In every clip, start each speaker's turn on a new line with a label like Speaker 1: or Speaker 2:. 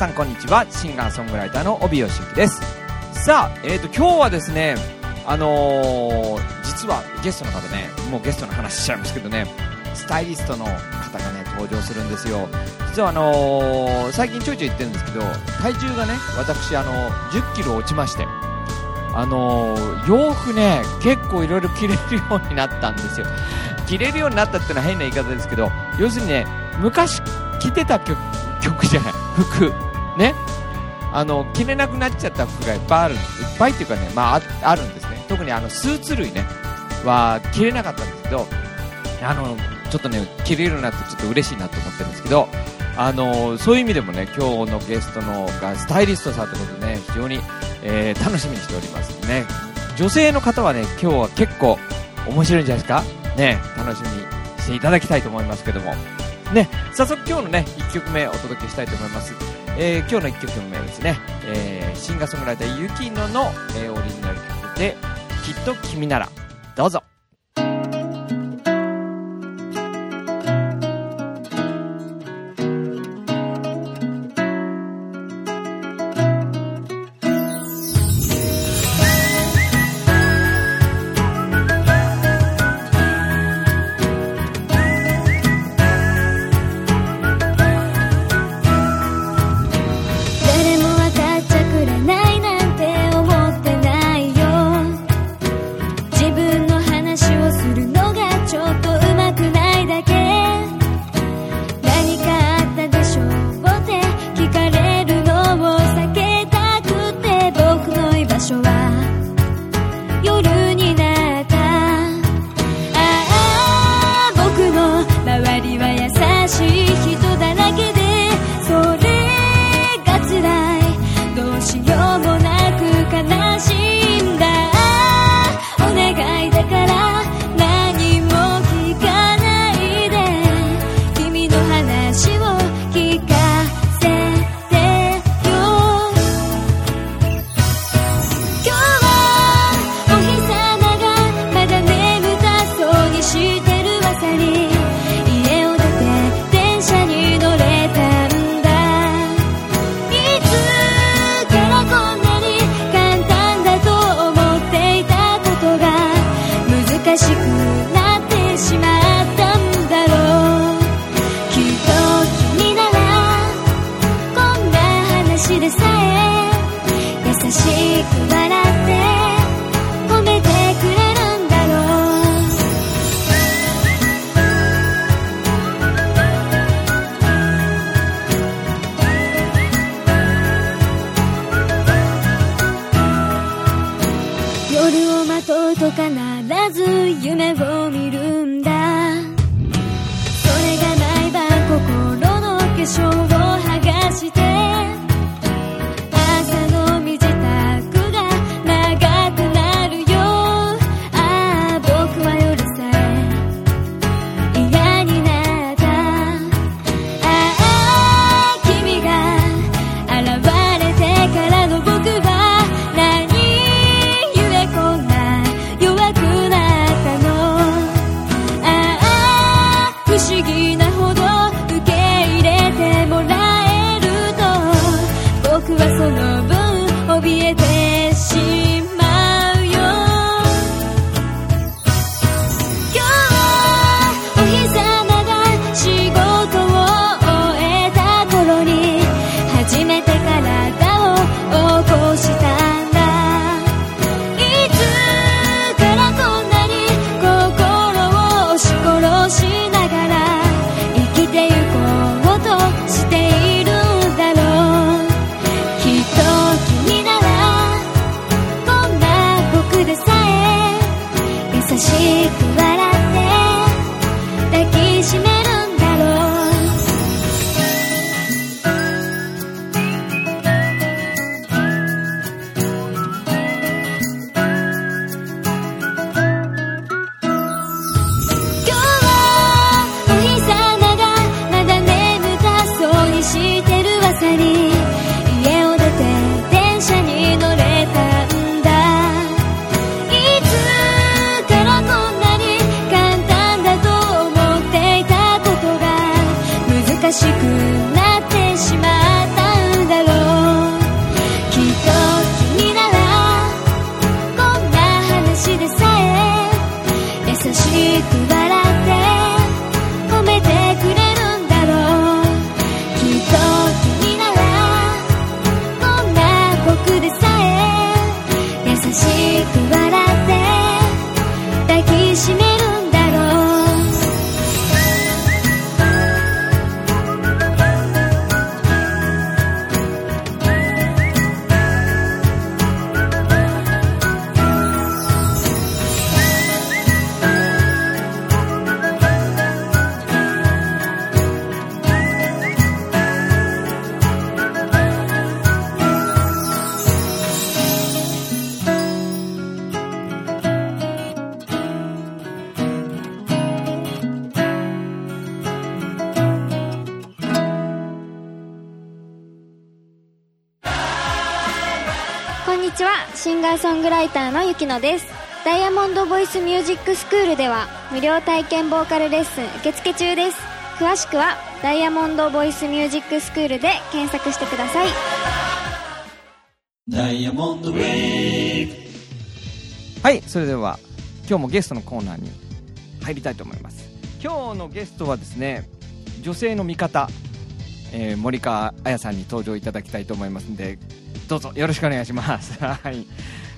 Speaker 1: さんこんにちは。シンガーソングライターの帯吉幸です。さあ、えっ、と、今日はですね、あのー実はゲストの方ね、もうゲストの話しちゃいますけどね、スタイリストの方がね、登場するんですよ。実はあのー最近ちょいちょい言ってるんですけど、体重がね、私、あの10キロ落ちまして、あの洋服ね、結構いろいろ着れるようになったんですよ。着れるようになったってのは変な言い方ですけど、要するにね、昔着てた、曲じゃない、服、ね、あの、着れなくなっちゃった服がいっぱいある、いっぱいっていうかね、まあ、あるんですね。特にあの、スーツ類ね、は着れなかったんですけど、あの、ちょっとね、着れるようになってちょっと嬉しいなと思ってるんですけど、あの、そういう意味でもね、今日のゲストのがスタイリストさんってことでね、非常に、えー楽しみにしておりますね。女性の方はね、今日は結構面白いんじゃないですか？ね、楽しみにしていただきたいと思いますけども。ね、早速今日のね、1曲目お届けしたいと思います。えー今日の1曲目はですね、えーシンガーソングライターゆきのの、えーオリジナル曲で、きっと君なら。どうぞ。
Speaker 2: ちは。
Speaker 1: シンガーソングライターのゆきのです。ダイヤモンドボイスミュージックスクールでは無料体験ボーカルレッスン受付中です。詳しくはダイヤモンドボイスミュージックスクールで検索してください。
Speaker 3: はいそれでは今日もゲストのコーナーに入りたいと思います。今日のゲストはですね女性の味方、えー森川彩さんに登場いただきたいと思いますのでどうぞよろしくお願いします。はい。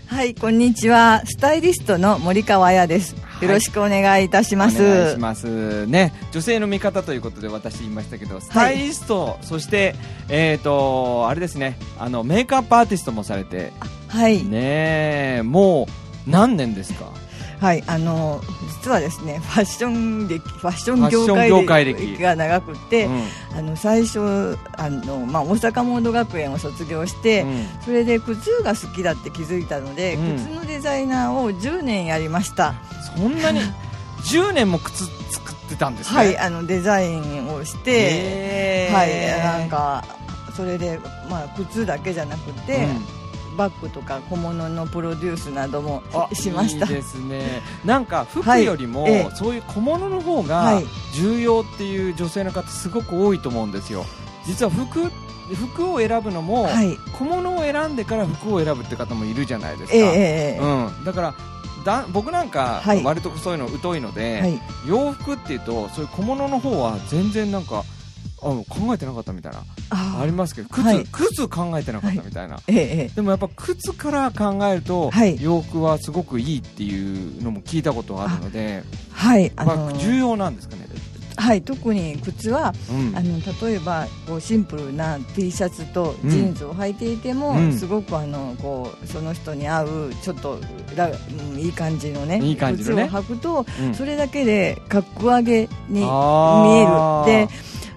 Speaker 4: はい、こんにちは。スタイリストの森川彩です。
Speaker 3: はい。
Speaker 4: よろしくお願いいたします。
Speaker 3: お願いします。ね女性の味方ということで私言いましたけどスタイリスト、そしてえっ、とあれですね。あのメイクアップアーティストもされて。
Speaker 4: はい、
Speaker 3: ねえもう何年ですか？
Speaker 4: はい、あの実はですね、ファッション歴、ファッション業界
Speaker 3: 歴
Speaker 4: 歴。が長くて、
Speaker 3: うん。
Speaker 4: あの最初あのまあ大阪モード学園を卒業して、
Speaker 3: うん。
Speaker 4: それで靴が好きだって気づいたので、
Speaker 3: うん。
Speaker 4: 靴のデザイナーを10年やりました。
Speaker 3: そんなに？10年も靴作ってたんですね？
Speaker 4: はい、あのデザインをして、はい、なんかそれでまあ靴だけじゃなくて。
Speaker 3: うん
Speaker 4: バッグとか小物のプロデュースなども
Speaker 3: あ
Speaker 4: しました。
Speaker 3: いいですね。なんか服
Speaker 4: はい
Speaker 3: よりも、
Speaker 4: ええ。
Speaker 3: そういう小物の方が
Speaker 4: はい。
Speaker 3: 重要っていう女性の方すごく多いと思うんですよ。実は服服を選ぶのも、
Speaker 4: はい。
Speaker 3: 小物を選んでから服を選ぶって方もいるじゃないですか、
Speaker 4: ええええ。
Speaker 3: うん、だからだ僕なんか
Speaker 4: はい。
Speaker 3: 割とそういうの疎いので、
Speaker 4: はい。
Speaker 3: 洋服っていうとそういう小物の方は全然なんかあ考えてなかったみたいな。
Speaker 4: あ
Speaker 3: ありますけど靴,、
Speaker 4: はい。
Speaker 3: 靴考えてなかったみたいな、
Speaker 4: ええええ。
Speaker 3: でもやっぱ靴から考えると、
Speaker 4: はい。
Speaker 3: 洋服はすごくいいっていうのも聞いたことがあるので、
Speaker 4: はいあ
Speaker 3: ま
Speaker 4: の
Speaker 3: あ、重要なんですかね、
Speaker 4: はい特に靴は
Speaker 3: うん。
Speaker 4: あの例えばこうシンプルな T シャツとジーンズを履いていても、
Speaker 3: うん。
Speaker 4: すごくあのこうその人に合うちょっとラ、うんいい感じのね
Speaker 3: いい感じのね。
Speaker 4: 靴を履くと、
Speaker 3: うん。
Speaker 4: それだけで格上げに見える
Speaker 3: あー
Speaker 4: で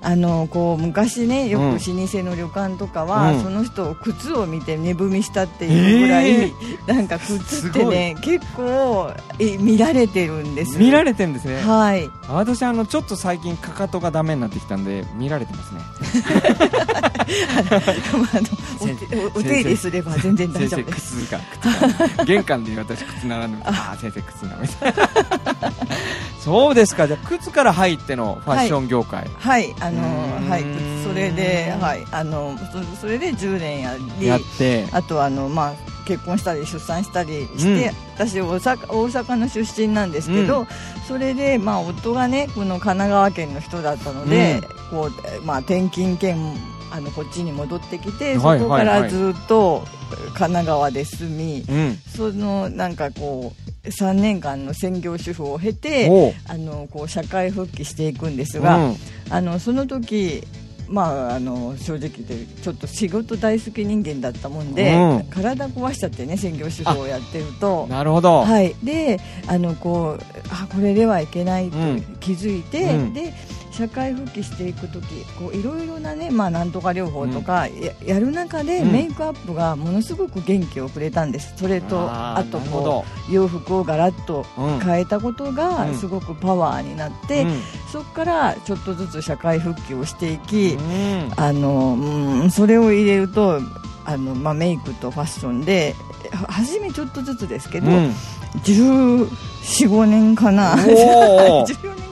Speaker 4: あのこう昔ねよく
Speaker 3: うん。
Speaker 4: 老舗の旅館とかは、
Speaker 3: うん。
Speaker 4: その人を靴を見て寝踏みしたっていうぐらい、
Speaker 3: え
Speaker 4: なんか靴ってね結構え見られてるんです
Speaker 3: 見られてるんですね、
Speaker 4: はい。
Speaker 3: 私あのちょっと最近かかとがダメになってきたんで見られてますね。
Speaker 4: あのお手おお手入れすれば全然大丈夫です
Speaker 3: 靴が靴が玄関で私靴並んでああ先生靴がみたいなそうですかじゃ靴から入ってのファッション業界、
Speaker 4: はいあのはいそれではいあのそそれで10年やり
Speaker 3: やって
Speaker 4: あとあのまあ結婚したり出産したりして、私大阪大阪の出身なんですけど、
Speaker 3: うん
Speaker 4: それでまあ夫がねこの神奈川県の人だったので、こうまあ転勤兼あのこっちに戻ってきて、
Speaker 3: はい
Speaker 4: そこからずっと神奈川で住み、
Speaker 3: うん。
Speaker 4: そのなんかこう3年間の専業主婦を経てあのこう社会復帰していくんですが、
Speaker 3: うん。
Speaker 4: あのその時まあ、あの正直言ってちょっと仕事大好き人間だったもんで、
Speaker 3: うん。
Speaker 4: 体壊しちゃってね専業主婦をやってると。
Speaker 3: なるほど、
Speaker 4: はい、であのこうあこれではいけないと
Speaker 3: うん。
Speaker 4: 気づいて、
Speaker 3: うん。
Speaker 4: で社会復帰していく時こういろいろなね、まあ、なんとか療法とかや,、やる中で、
Speaker 3: うん。
Speaker 4: メイクアップがものすごく元気をくれたんです。それと
Speaker 3: あ
Speaker 4: とこう洋服をガラッと
Speaker 3: うん。
Speaker 4: 変えたことが
Speaker 3: うん。
Speaker 4: すごくパワーになって、
Speaker 3: うん。
Speaker 4: そこからちょっとずつ社会復帰をしていき、
Speaker 3: うん。
Speaker 4: あのうん、それを入れるとあの、まあ、メイクとファッションでは初めちょっとずつですけど、
Speaker 3: うん。
Speaker 4: 1415年かな。
Speaker 3: おー。
Speaker 4: 14年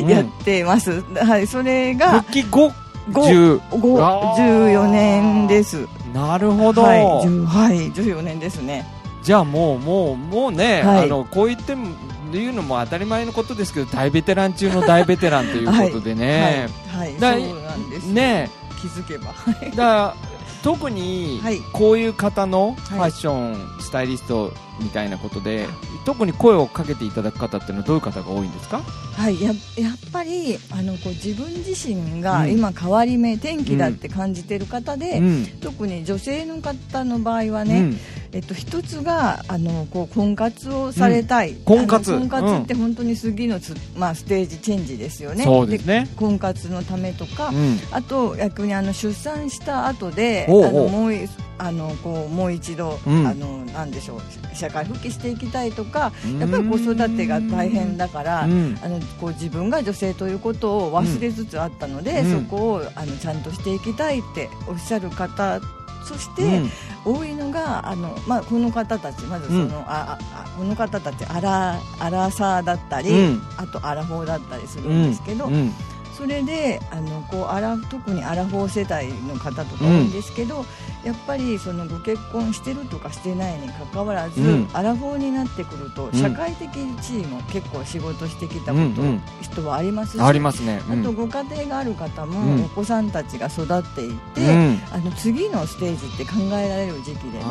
Speaker 4: やってます、はい、それが
Speaker 3: 復帰後？
Speaker 4: ご
Speaker 3: 10
Speaker 4: 5
Speaker 3: あー。
Speaker 4: 14年です。
Speaker 3: なるほど、
Speaker 4: はい、10はい、14年ですね。
Speaker 3: じゃあもうもうもうね、
Speaker 4: はい。
Speaker 3: あのこう言ってもいうのも当たり前のことですけど大ベテラン中の大ベテランということでね、
Speaker 4: はい、はい
Speaker 3: だ
Speaker 4: そうなんです
Speaker 3: ね。
Speaker 4: 気づけば。
Speaker 3: だ特に
Speaker 4: はい。
Speaker 3: こういう方のファッション、スタイリストみたいなことで特に声をかけていただく方っていうのはどういう方が多いんですか？
Speaker 4: はい、ややっぱりあのこう自分自身が
Speaker 3: うん。
Speaker 4: 今変わり目、転機だって感じてる方で、
Speaker 3: うん。
Speaker 4: 特に女性の方の場合はね、えっと、一つがあのこう婚活をされたい、
Speaker 3: 婚活。
Speaker 4: 婚活って本当に次のつ、まあ、ステージチェンジですよね。
Speaker 3: そうですね。
Speaker 4: 婚活のためとか、
Speaker 3: うん。
Speaker 4: あと逆にあの出産した後であのもういあのこうもう一度、
Speaker 3: うん。
Speaker 4: あのなんでしょう社会復帰していきたいとかやっぱり子育てが大変だから、
Speaker 3: うん。
Speaker 4: あのこう自分が女性ということを忘れつつあったので、
Speaker 3: うん。
Speaker 4: そこをあのちゃんとしていきたいっておっしゃる方そして、
Speaker 3: うん。
Speaker 4: 多いのがあの、まあ、この方たちまずその、
Speaker 3: うん。
Speaker 4: あああこの方たちアラアラサーだったり、
Speaker 3: うん。
Speaker 4: あとアラフォーだったりする
Speaker 3: うんん
Speaker 4: ですけど、
Speaker 3: うん。
Speaker 4: それであのこうアラ特にアラフォー世代の方とか多いんですけど、やっぱりそのご結婚してるとかしてないにかかわらず、
Speaker 3: うん。
Speaker 4: アラフォーになってくると、
Speaker 3: ん。
Speaker 4: 社会的地位も結構仕事してきたこと、
Speaker 3: うんうん。
Speaker 4: 人はありますし
Speaker 3: ありますね、うん。
Speaker 4: あとご家庭がある方も、
Speaker 3: うん。
Speaker 4: お子さんたちが育っていて、
Speaker 3: うん。
Speaker 4: あの次のステージって考えられる時期でね。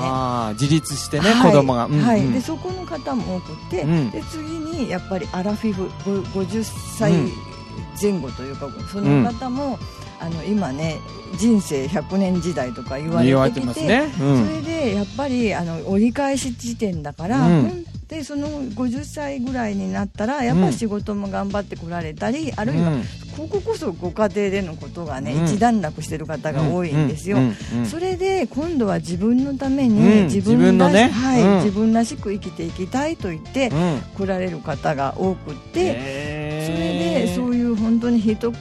Speaker 3: 自立してね、
Speaker 4: はい。
Speaker 3: 子供が、うん
Speaker 4: はい。
Speaker 3: うん。
Speaker 4: でそこの方も多くて、
Speaker 3: うん。
Speaker 4: で次にやっぱりアラフィフご50歳
Speaker 3: うん。
Speaker 4: 前後というか、その方も、あの今ね人生100年時代とか言わ
Speaker 3: れ
Speaker 4: れてきて
Speaker 3: ね、うん。
Speaker 4: それでやっぱりあの折り返し地点だから、
Speaker 3: うん。
Speaker 4: でその50歳ぐらいになったらやっぱり仕事も頑張ってこられたり、あるいは
Speaker 3: うん。
Speaker 4: こここそご家庭でのことがね、
Speaker 3: うん。
Speaker 4: 一段落してる方が多いんですよ。
Speaker 3: うん。うん。うん。
Speaker 4: それで今度は自分のため
Speaker 3: うん。
Speaker 4: に自分らしはい
Speaker 3: うん。
Speaker 4: 自分らしく生きていきたいと言って
Speaker 3: うん。
Speaker 4: 来られる方が多くて、
Speaker 3: へー。
Speaker 4: それでそういう本当に一言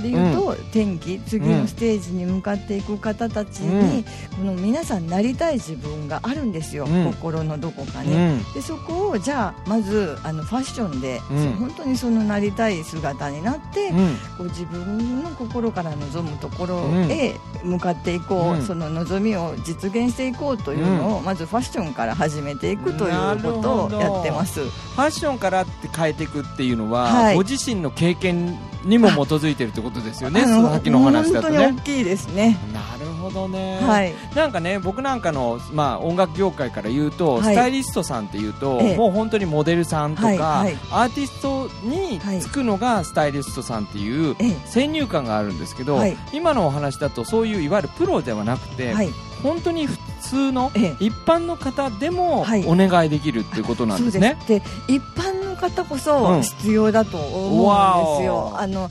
Speaker 4: で言うと、転機次のステージに向かっていく方たちに、この皆さんなりたい自分があるんですよ、
Speaker 3: うん。
Speaker 4: 心のどこかに。
Speaker 3: うん。
Speaker 4: でそこをじゃあまずあのファッションで、
Speaker 3: うん。
Speaker 4: 本当にそのなりたい姿になって、
Speaker 3: うん。
Speaker 4: こう自分の心から望むところへ向かっていこう、
Speaker 3: うん。
Speaker 4: その望みを実現していこうというのを、まずファッションから始めていくということをやってます。
Speaker 3: ファッションからって変えていくっていうのは、
Speaker 4: はい。
Speaker 3: ご自身の経験にも基づいてるってことですよね、
Speaker 4: あ
Speaker 3: その先の話だと
Speaker 4: 本当に
Speaker 3: ね
Speaker 4: 大。きいですね。
Speaker 3: なるほどね、
Speaker 4: はい。
Speaker 3: なんかね僕なんかの、まあ、音楽業界から言うと、
Speaker 4: はい
Speaker 3: スタイリストさんっていうと、
Speaker 4: ええ
Speaker 3: もう本当にモデルさんとか、
Speaker 4: はいはい
Speaker 3: アーティストにつくのがスタイリストさんっていう
Speaker 4: ええ
Speaker 3: 先入観があるんですけど、
Speaker 4: はい
Speaker 3: 今のお話だとそういういわゆるプロではなくて、
Speaker 4: はい。
Speaker 3: 本当に普通の
Speaker 4: ええ。
Speaker 3: 一般の方でも
Speaker 4: はい。
Speaker 3: お願いできるっていうことなんですね。
Speaker 4: そうで一般の方こ
Speaker 3: うん。
Speaker 4: そ必要だと思うんですよ。あの、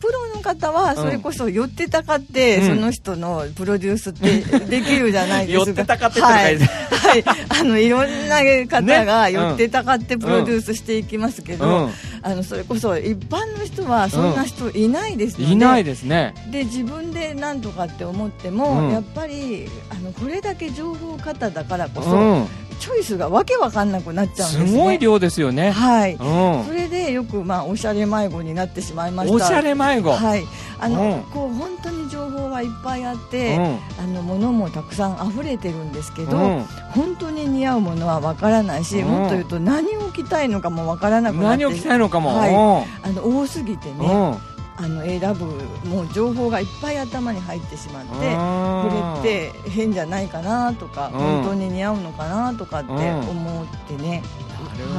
Speaker 4: プロの方はそれこそ寄ってたかって、
Speaker 3: うん。
Speaker 4: その人のプロデュースってできるじゃないですか。
Speaker 3: 寄ってたかって
Speaker 4: はい。はい。あの、いろんな方が
Speaker 3: ね。
Speaker 4: 寄ってたかってプロデュースしていきますけど、
Speaker 3: うん。
Speaker 4: あの、それこそ一般の人はそんな人いないですので、
Speaker 3: いないですね。
Speaker 4: で自分で何とかって思っても、
Speaker 3: うん。
Speaker 4: やっぱりあのこれだけ情報型だからこそ、
Speaker 3: うん、
Speaker 4: チョイスがわけわかんなくなっちゃうんですね。
Speaker 3: すごい量ですよね。
Speaker 4: はい、
Speaker 3: うん。
Speaker 4: それでよく、まあ、おしゃれ迷子になってしまいました。
Speaker 3: おしゃれ迷子。
Speaker 4: はい。あの、
Speaker 3: うん。
Speaker 4: こう本当に情報はいっぱいあっ
Speaker 3: う
Speaker 4: て、
Speaker 3: ん。
Speaker 4: あの物もたくさん溢れてるんですけど、
Speaker 3: うん。
Speaker 4: 本当に似合うものはわからないし、
Speaker 3: うん。
Speaker 4: もっと言うと何を着たいのかもわからなくなって
Speaker 3: 何を着たいのかも。
Speaker 4: はい。あの多すぎてね、
Speaker 3: うん
Speaker 4: あの選ぶもう情報がいっぱい頭に入ってしまって、
Speaker 3: うん
Speaker 4: これって変じゃないかなとか、
Speaker 3: うん。
Speaker 4: 本当に似合うのかなとかって思ってね、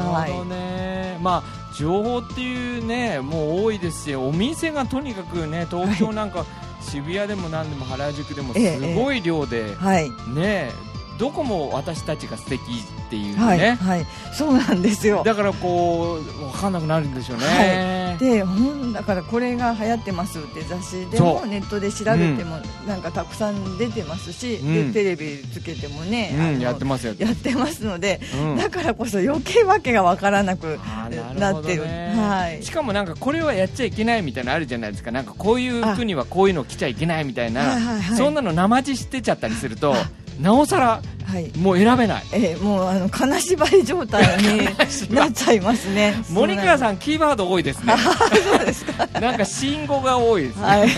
Speaker 3: なるほどね、まあ情報っていうねもう多いですしお店がとにかくね東京なんか渋谷でも何でも原宿でも
Speaker 4: ええ。
Speaker 3: すごい量で、
Speaker 4: はい、
Speaker 3: ねどこも私たちが素敵っていう
Speaker 4: はい、
Speaker 3: ね、
Speaker 4: はい、そうなんですよ。
Speaker 3: だからこう分かんなくなるんでしょうね、
Speaker 4: で本だからこれが流行ってますって雑誌でもネットで調べてもなんかたくさん出てますし、
Speaker 3: うん。
Speaker 4: でテレビつけてもね、
Speaker 3: うんやってますよ、
Speaker 4: やってますので、
Speaker 3: うん。
Speaker 4: だからこそ余計わけがわからなくなってる。
Speaker 3: ね
Speaker 4: はい。
Speaker 3: しかもなんかこれはやっちゃいけないみたいなのあるじゃないですか。なんかこういう服にはこういうの着ちゃいけないみたいな、
Speaker 4: はいはいはい。
Speaker 3: そんなの生地知ってちゃったりするとなおさら
Speaker 4: はい。
Speaker 3: もう選べない。
Speaker 4: えーもうあの金縛り状態になっちゃいますね。
Speaker 3: 森川
Speaker 4: ん
Speaker 3: さんキーワード多いですね。
Speaker 4: そうですか。
Speaker 3: なんか信号が多いですね、
Speaker 4: はい。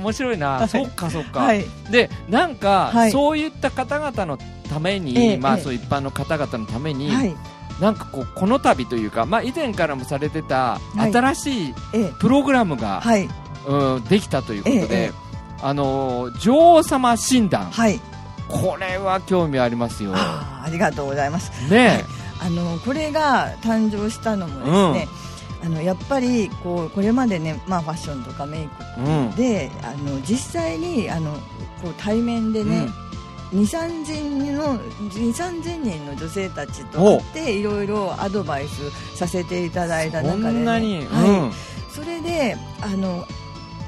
Speaker 3: 面白いな、
Speaker 4: はい。
Speaker 3: そっかそっか、
Speaker 4: はい。
Speaker 3: でなんか、
Speaker 4: はい。
Speaker 3: そういった方々のために、まあ、
Speaker 4: ええ。ええ
Speaker 3: そう一般の方々のために、
Speaker 4: はい。
Speaker 3: なんかこうこの度というか、まあ、以前からもされてた
Speaker 4: はい。
Speaker 3: 新しい
Speaker 4: ええ。
Speaker 3: プログラムが、
Speaker 4: はい。
Speaker 3: うん、できたということで、
Speaker 4: ええ。
Speaker 3: あのー女王様診断、
Speaker 4: はい
Speaker 3: これは興味ありますよ。
Speaker 4: あーありがとうございます。
Speaker 3: ね
Speaker 4: あのこれが誕生したのもですね、あのやっぱりこうこれまでね、まあ、ファッションとかメイク
Speaker 3: うん
Speaker 4: であの実際にあのこう対面でね、2 3 0人の2 3 0人の女性たちと会っていろいろアドバイスさせていただいた
Speaker 3: そ
Speaker 4: 中で、ね、
Speaker 3: んなに、
Speaker 4: はい、それであの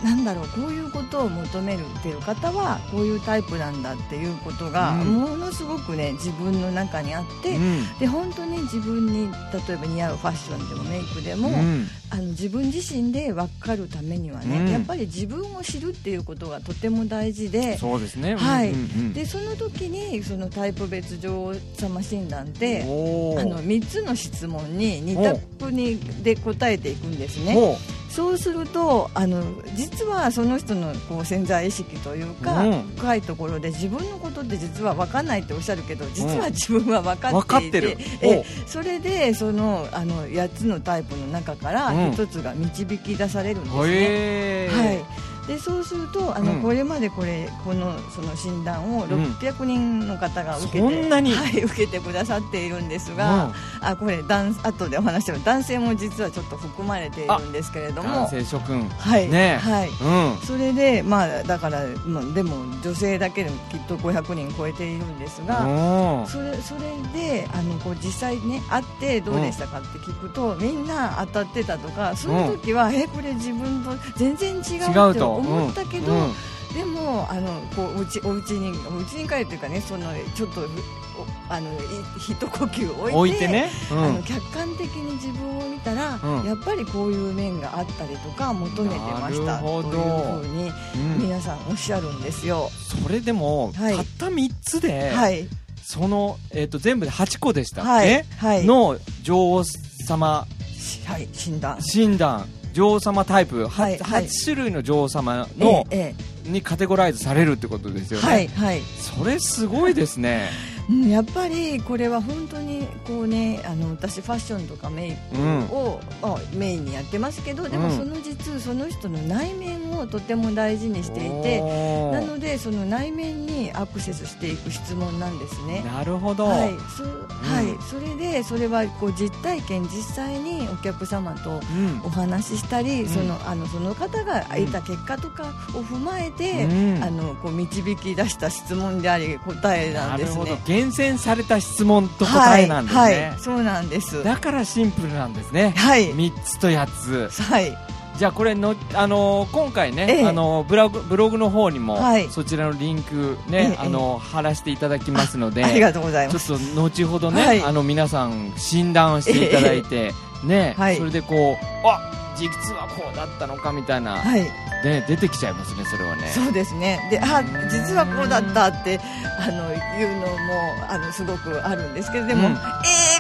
Speaker 4: なんだろうこういうことを求めるっていう方はこういうタイプなんだっていうことが、
Speaker 3: うん。
Speaker 4: ものすごくね自分の中にあって、
Speaker 3: うん。
Speaker 4: で本当に自分に例えば似合うファッションでもメイクでも、
Speaker 3: うん。
Speaker 4: あの自分自身で分かるためにはね、
Speaker 3: うん。
Speaker 4: やっぱり自分を知るっていうことがとても大事で。
Speaker 3: そうですね。
Speaker 4: はい。でその時にそのタイプ別女王様診断って
Speaker 3: おー。
Speaker 4: あの3つの質問に2択にで答えていくんですね。
Speaker 3: も
Speaker 4: そうするとあの実はその人のこう潜在意識というか、
Speaker 3: うん。
Speaker 4: 深いところで自分のことって実は分かんないっておっしゃるけど実は自分は分かっいて,、
Speaker 3: って。
Speaker 4: えそれでそのあの8つのタイプの中から
Speaker 3: うん。
Speaker 4: 1つが導き出されるんです
Speaker 3: お
Speaker 4: ね。
Speaker 3: へー
Speaker 4: はいでそうするとあの、
Speaker 3: うん。
Speaker 4: これまでこれこのその診断を
Speaker 3: うん。
Speaker 4: 600人の方が受けて、
Speaker 3: そんなに？
Speaker 4: はい、受けてくださっているんですが、あこれ男後でお話しても男性も実はちょっと含まれているんですけれども。
Speaker 3: 男性諸君。
Speaker 4: はい、
Speaker 3: ね
Speaker 4: はい。
Speaker 3: うん。
Speaker 4: それでまあだから、まあ、でも女性だけでもきっと500人超えているんですが、
Speaker 3: うん
Speaker 4: それそれであのこう実際ね会ってどうでしたかって聞くと、みんな当たってたとかその時は、えこれ自分と全然違う
Speaker 3: 違
Speaker 4: って
Speaker 3: うと
Speaker 4: 思ったけど、
Speaker 3: うん。
Speaker 4: でもあのこうお家お家にお家に帰るというかねそのちょっとおあのい一呼吸置いて
Speaker 3: 置いてね。うん。
Speaker 4: あの客観的に自分を見たら、
Speaker 3: うん。
Speaker 4: やっぱりこういう面があったりとか求めてましたというふうに
Speaker 3: うん。
Speaker 4: 皆さんおっしゃるんですよ。
Speaker 3: それでも、
Speaker 4: はい。
Speaker 3: たった3つで、
Speaker 4: はい。
Speaker 3: その、えっと全部で8個でした
Speaker 4: はい。はい。
Speaker 3: の女王様。
Speaker 4: しはい診断。
Speaker 3: 診断女王様タイプ、は
Speaker 4: はいはい。
Speaker 3: 8種類の女王様の、
Speaker 4: ええ
Speaker 3: にカテゴライズされるってことですよね、
Speaker 4: えはいはい。
Speaker 3: それすごいですね。
Speaker 4: うんやっぱりこれは本当にこうねあの私ファッションとかメイクを、まあ、メインにやってますけどでも
Speaker 3: うん。
Speaker 4: その実その人の内面をとても大事にしていてなのでその内面にアクセスしていく質問なんですね。
Speaker 3: なるほど、
Speaker 4: はい、そはい、それでそれはこう実体験実際にお客様と
Speaker 3: うん。
Speaker 4: お話ししたり、
Speaker 3: ん。
Speaker 4: そのあのその方が得た結果とかを踏まえて、
Speaker 3: うん。
Speaker 4: あのこう導き出した質問であり答えな
Speaker 3: なんるほど。
Speaker 4: ですね。
Speaker 3: 厳選された質問と答えなんですね、
Speaker 4: はい、はい、そうなんです。
Speaker 3: だからシンプルなんですね、
Speaker 4: はい、
Speaker 3: 3つと8つ。
Speaker 4: はい、
Speaker 3: じゃあこれの、あのー今回ね、
Speaker 4: ええ。
Speaker 3: あのーブログブログの方にも、
Speaker 4: はい。
Speaker 3: そちらのリンク
Speaker 4: え
Speaker 3: ね、
Speaker 4: え
Speaker 3: あのー貼らせていただきますので
Speaker 4: ありがとうございます。
Speaker 3: ちょっと後ほどね、
Speaker 4: はい。
Speaker 3: あの皆さん診断をしていただいて、ね、
Speaker 4: はい。
Speaker 3: それでこうあ実はこうだったのかみたいな、
Speaker 4: はい、
Speaker 3: ね、出てきちゃいますねそれはね。
Speaker 4: そうですね。で、あ、実はこうだったって、あの、言うのも、あの、すごくあるんですけど、でも、
Speaker 3: うん。
Speaker 4: え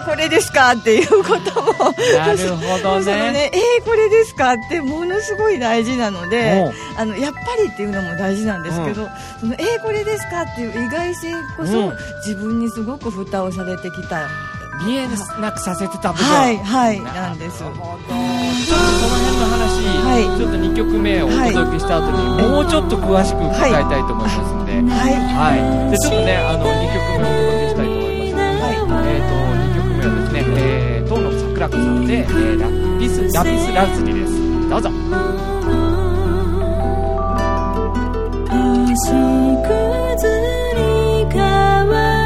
Speaker 4: ー、これですかっていうことも、
Speaker 3: なるほどね。
Speaker 4: ね、えー、これですかって、ものすごい大事なのであの、やっぱりっていうのも大事なんですけど、その、えー、これですかっていう意外性こそ、
Speaker 3: うん。
Speaker 4: 自分にすごく蓋をされてきた。
Speaker 3: 見えなくさせてた部分
Speaker 4: はい、はい、なんです。
Speaker 3: なるほどちょっとその辺の話、
Speaker 4: はい
Speaker 3: ちょっと2曲目をお届けした後に、もうちょっと詳しく伺いたいと思いますんで、
Speaker 4: はい。
Speaker 3: はい、でちょっとねあの2曲目をお届けしたいと思います。
Speaker 4: はい。
Speaker 3: えー、と2曲目はですね、えー、遠野桜子さんで、えー、ラピスラピスラズリです。どうぞ。
Speaker 1: 星屑に変わる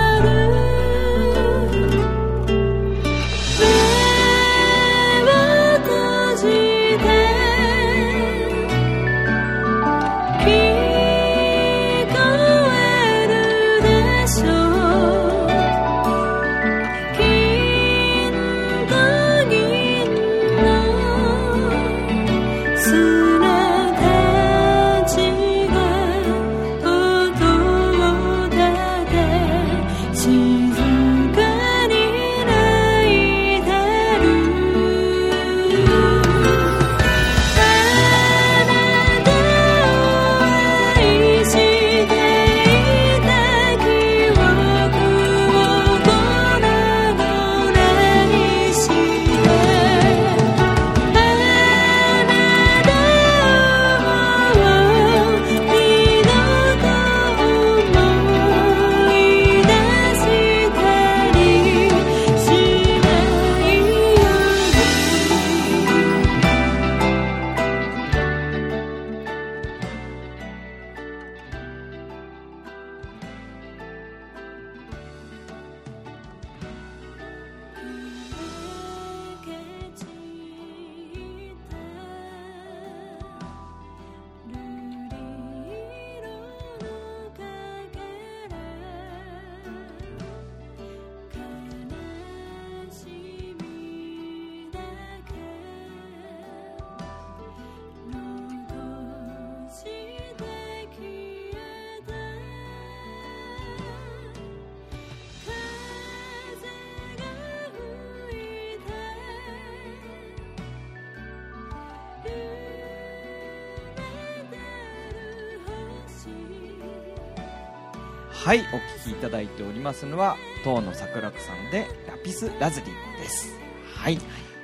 Speaker 3: はいお聴きいただいておりますのは東野桜子さんでラピスラズリです。はい。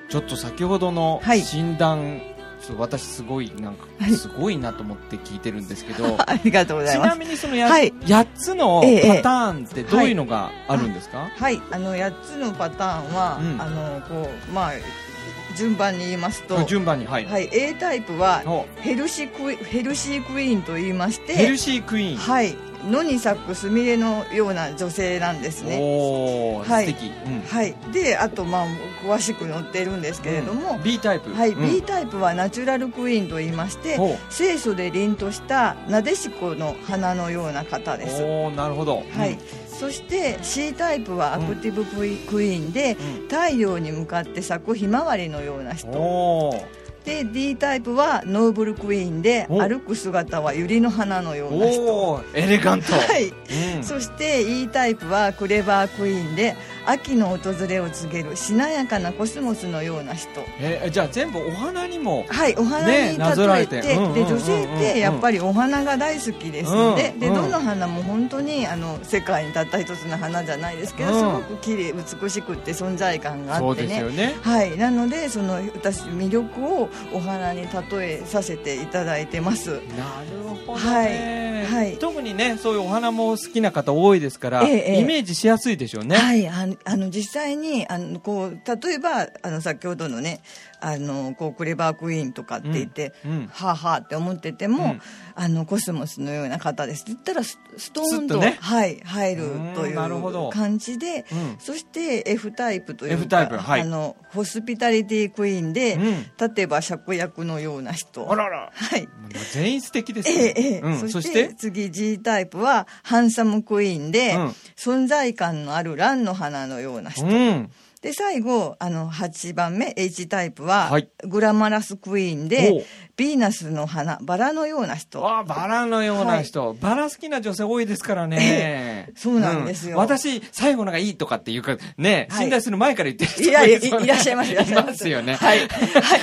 Speaker 3: ちょっと先ほどの
Speaker 4: はい。
Speaker 3: 診断、ちょっと私すごいなんか
Speaker 4: はい。
Speaker 3: すごいなと思って聞いてるんですけど、
Speaker 4: ありがとうござい
Speaker 3: ちな
Speaker 4: ます
Speaker 3: みにそのや、
Speaker 4: はい。
Speaker 3: 8つの
Speaker 4: ええ
Speaker 3: パターンってどういうのがあるんですか、
Speaker 4: はい。あの8つのパターンは、
Speaker 3: うん。
Speaker 4: あのこうまあ順番に言いますと、
Speaker 3: 順番にはい、
Speaker 4: はい、A タイプは
Speaker 3: お。
Speaker 4: ヘルシークイヘルシークイーンと言いまして
Speaker 3: ヘルシークイーン、
Speaker 4: はい野に咲くスミレのような女性なんですね。はい。
Speaker 3: うん。
Speaker 4: はい。であとまあ詳しく載ってるんですけれども、
Speaker 3: うん。B タイプ。
Speaker 4: はい、
Speaker 3: うん。
Speaker 4: B タイプはナチュラルクイーンと言いまして清楚で凛としたなでしこの花のような方です。
Speaker 3: おおなるほど。
Speaker 4: はい、
Speaker 3: うん。
Speaker 4: そして C タイプはアクティブクイーンで、
Speaker 3: うん。
Speaker 4: 太陽に向かって咲くひまわりのような人で D タイプはノーブルクイーンで
Speaker 3: お。
Speaker 4: 歩く姿は百合の花のような人。
Speaker 3: エレガント。
Speaker 4: はい。
Speaker 3: うん。
Speaker 4: そして E タイプはクレバークイーンで秋の訪れを告げるしなやかなコスモスのような人。
Speaker 3: えじゃあ全部お花にも
Speaker 4: はいお花に例えて、
Speaker 3: れて。うんうんうんうん。
Speaker 4: で女性ってやっぱりお花が大好きですので,、
Speaker 3: うんうん。
Speaker 4: でどの花も本当にあの世界にたった一つの花じゃないですけど、
Speaker 3: うん。
Speaker 4: すごく綺麗美しくって存在感があってね。
Speaker 3: ですよね。
Speaker 4: はい、なのでその私魅力をお花に例えさせていただいてます。
Speaker 3: なるほど
Speaker 4: はい
Speaker 3: ね、
Speaker 4: はい。
Speaker 3: 特にねそういうお花も好きな方多いですから、
Speaker 4: ええええ。
Speaker 3: イメージしやすいでしょうね、
Speaker 4: はい、あのあの実際にあのこう例えばあの先ほどのねあのこうクレバークイーンとかって言って、
Speaker 3: うんうん。
Speaker 4: はあはあって思ってても、
Speaker 3: うん。
Speaker 4: あのコスモスのような方ですって言ったらスストーンと
Speaker 3: ね。
Speaker 4: はい、入ると
Speaker 3: うん
Speaker 4: いう感じで、
Speaker 3: うん。
Speaker 4: そして F タイプというか
Speaker 3: はい。
Speaker 4: あのホスピタリティクイーンで、
Speaker 3: うん。
Speaker 4: 例えば芍薬のような人。
Speaker 3: あらら。
Speaker 4: はい。
Speaker 3: 全員素敵です
Speaker 4: え
Speaker 3: ね、
Speaker 4: ええ。そし
Speaker 3: てて？
Speaker 4: 次 G タイプはハンサムクイーンで、
Speaker 3: うん。
Speaker 4: 存在感のある蘭の花のような人、
Speaker 3: うん
Speaker 4: で最後あの8番目 H タイプは、
Speaker 3: はい。
Speaker 4: グラマラスクイーンでヴィーナスの花バラのような人。
Speaker 3: あバラのような人、バラ好きな女性多いですからね、
Speaker 4: そうなんですよ。
Speaker 3: う私最後のがいいとかっていうかね、
Speaker 4: はい。
Speaker 3: 信頼する前から言ってる人
Speaker 4: いやいいいらっしゃいますいらっしゃいます
Speaker 3: よ。ね。
Speaker 4: はい。はい。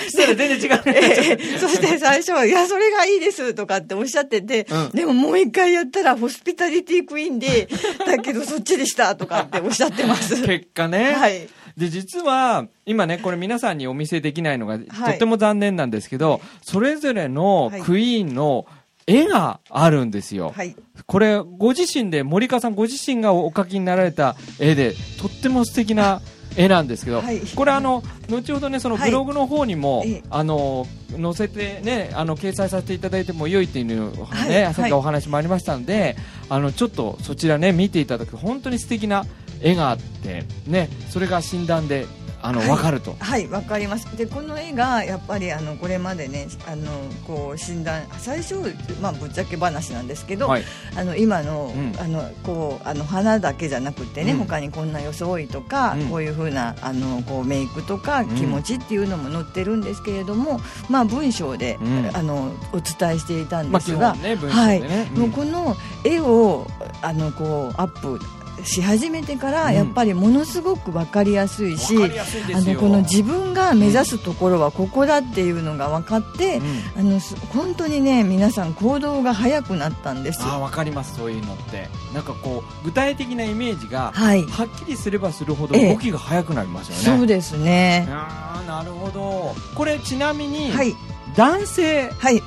Speaker 3: そしたら全然違うね、
Speaker 4: ええ。そして最初は「いやそれがいいです」とかっておっしゃってて、
Speaker 3: うん。
Speaker 4: でももう一回やったらホスピタリティクイーンでだけどそっちでしたとかっておっしゃってます。
Speaker 3: 結果ね、
Speaker 4: はい
Speaker 3: で実は今ねこれ皆さんにお見せできないのが、
Speaker 4: はい。
Speaker 3: とっても残念なんですけどそれぞれのクイーンの絵があるんですよ、
Speaker 4: はい。
Speaker 3: これご自身で森川さんご自身がお描きになられた絵でとっても素敵な絵なんですけど、
Speaker 4: はい。
Speaker 3: これあの後ほどねその
Speaker 4: はい。
Speaker 3: ブログの方にも、
Speaker 4: ええ。
Speaker 3: あの載せてねあの掲載させていただいても良いっていうね、
Speaker 4: はい。
Speaker 3: さっきお話もありましたので、あのちょっとそちらね見ていただくと本当に素敵な絵があってねそれが診断であの、
Speaker 4: はい。
Speaker 3: 分かると。
Speaker 4: はいわかります。でこの絵がやっぱりあのこれまでねあのこう診断最初、まあ、ぶっちゃけ話なんですけど、
Speaker 3: はい。
Speaker 4: あの今の,、
Speaker 3: うん。
Speaker 4: あのこうあの花だけじゃなくてね、
Speaker 3: うん。
Speaker 4: 他にこんな装いとか、
Speaker 3: うん。
Speaker 4: こういう風なあのこうメイクとか
Speaker 3: ん。
Speaker 4: 気持ちっていうのも載ってるんですけれども、まあ文章で、
Speaker 3: うん。
Speaker 4: あのお伝えしていたんですが、
Speaker 3: 本ね文章
Speaker 4: はい、もうこの絵をあのこうアップし始めてから、
Speaker 3: うん。
Speaker 4: やっぱりものすごく分かりやすいし
Speaker 3: 分かりやすい
Speaker 4: あのこの自分が目指すところはここだっていうのが分かって、
Speaker 3: うん。
Speaker 4: あのす本当にね皆さん行動が早くなったんです。
Speaker 3: あ分かりますそういうのって。なんかこう具体的なイメージが
Speaker 4: は
Speaker 3: っきりすればするほど
Speaker 4: ええ。
Speaker 3: 動きが速くなりますよね、
Speaker 4: そうですね。
Speaker 3: あーなるほど。これちなみに、
Speaker 4: はい。
Speaker 3: 男性
Speaker 4: はい。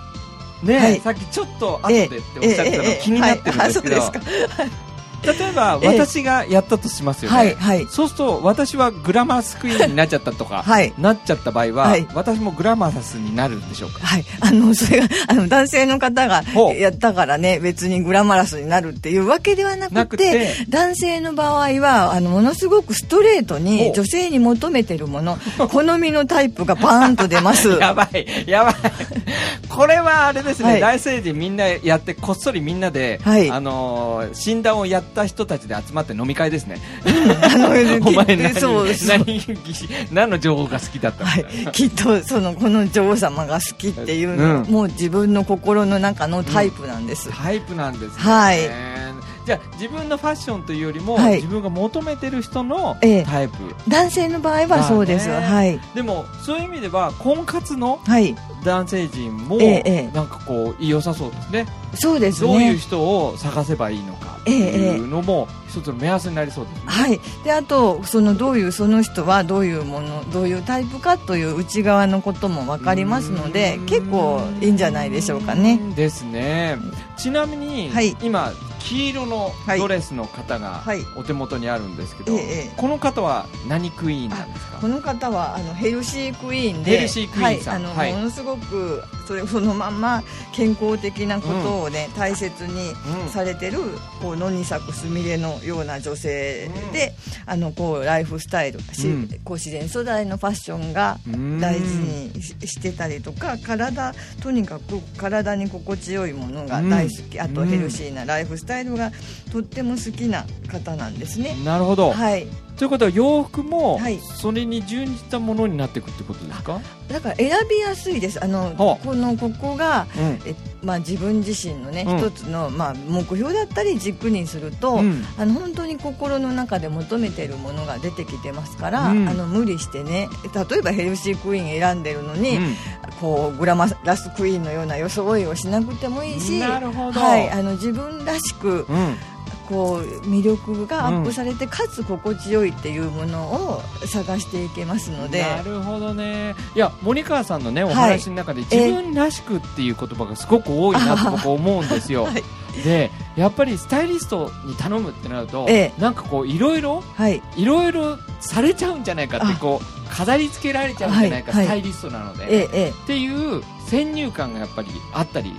Speaker 3: ね、
Speaker 4: はい。
Speaker 3: さっきちょっと後でっておっしゃってたの気になってるんですけど、
Speaker 4: はい。あそうですか
Speaker 3: 例えば
Speaker 4: ええ。
Speaker 3: 私がやったとしますよね、
Speaker 4: はいはい。
Speaker 3: そうすると私はグラマスクイーンになっちゃったとか、
Speaker 4: はい。
Speaker 3: なっちゃった場合は、
Speaker 4: はい。
Speaker 3: 私もグラマラスになるんでしょうか？
Speaker 4: はい。あの、それが、あの、男性の方がやったからね、別にグラマラスになるっていうわけではなくて、
Speaker 3: なくて。
Speaker 4: 男性の場合は、あの、ものすごくストレート
Speaker 3: ほ
Speaker 4: に
Speaker 3: う。
Speaker 4: 女性に求めてるもの、好みのタイプがバーンと出ます。
Speaker 3: やばい、やばい。これはあれですね、
Speaker 4: はい。
Speaker 3: 大聖人みんなやって、こっそりみんなで、
Speaker 4: はい。
Speaker 3: あのー診断をやった人たちで集まって飲み会ですね。お前何
Speaker 4: そう
Speaker 3: 何何の情報が好きだった
Speaker 4: はい。きっとそのこの女王様が好きっていうの、
Speaker 3: うん。
Speaker 4: もう自分の心の中のタイプなんです、
Speaker 3: タイプなんですね。
Speaker 4: はい
Speaker 3: じゃあ自分のファッションというよりも、
Speaker 4: はい。
Speaker 3: 自分が求めてる人の
Speaker 4: ええ。
Speaker 3: タイプ、
Speaker 4: 男性の場合はそうです、はい。
Speaker 3: でもそういう意味では婚活の
Speaker 4: はい。
Speaker 3: 男性陣も、
Speaker 4: ええええ。
Speaker 3: なんかこう良さそう。ですね。
Speaker 4: そうですね。
Speaker 3: どういう人を探せばいいのかって
Speaker 4: ええええ。
Speaker 3: いうのも一つの目安になりそうですね、
Speaker 4: はい、であとそのどういうその人はどういうものどういうタイプかという内側のことも分かりますので
Speaker 3: うん。
Speaker 4: 結構いいんじゃないでしょうかね。
Speaker 3: ですね。ちなみに、
Speaker 4: はい。
Speaker 3: 今黄色の
Speaker 4: はい。
Speaker 3: ドレスの方が
Speaker 4: はい。
Speaker 3: お手元にあるんですけど、
Speaker 4: ええええ。
Speaker 3: この方は何クイーンなんですか？
Speaker 4: この方はあのヘルシークイーンで
Speaker 3: ヘルシークイーンさん。
Speaker 4: はいあの
Speaker 3: はい。
Speaker 4: ものすごくそれそのまんま健康的なことをね、大切に
Speaker 3: うん。
Speaker 4: されてるこう野に咲くすみれのような女性で、あのこうライフスタイル、こう自然素材のファッションが
Speaker 3: うん。
Speaker 4: 大事にししてたりとか体とにかく体に心地よいものが大好き、
Speaker 3: うん。
Speaker 4: あとヘルシーなライフスタイルがとっても好きな方なんですね。
Speaker 3: なるほど、
Speaker 4: はい、
Speaker 3: ということは洋服も
Speaker 4: はい。
Speaker 3: それに準じたものになっていくってことですか、
Speaker 4: だから選びやすいです。あのこのここが、
Speaker 3: うん。
Speaker 4: えまあ、自分自身のね、
Speaker 3: うん。
Speaker 4: 一つの、まあ、目標だったり軸にすると、
Speaker 3: うん。
Speaker 4: あの本当に心の中で求めているものが出てきてますから、
Speaker 3: うん。
Speaker 4: あの無理してね例えばヘルシークイーン選んでるのに、
Speaker 3: うん。
Speaker 4: こうグラマラスクイーンのような装いをしなくてもいいし
Speaker 3: なるほど。
Speaker 4: はい、あの自分らしく
Speaker 3: うん
Speaker 4: こう魅力がアップされて、かつ心地よいっていうものを探していけますので。
Speaker 3: なるほどね。いや森川さんのねお
Speaker 4: はい。
Speaker 3: 話の中で、自分らしくっていう言葉がすごく多いなと僕思うんですよ、
Speaker 4: はい。
Speaker 3: でやっぱりスタイリストに頼むってなると、
Speaker 4: え
Speaker 3: なんかこういろいろ
Speaker 4: はい。
Speaker 3: いろいろされちゃうんじゃないかって
Speaker 4: あ。
Speaker 3: こう飾り付けられちゃうんじゃないか、
Speaker 4: はい。
Speaker 3: スタイリストなので、
Speaker 4: えええ。
Speaker 3: っていう先入観がやっぱりあったり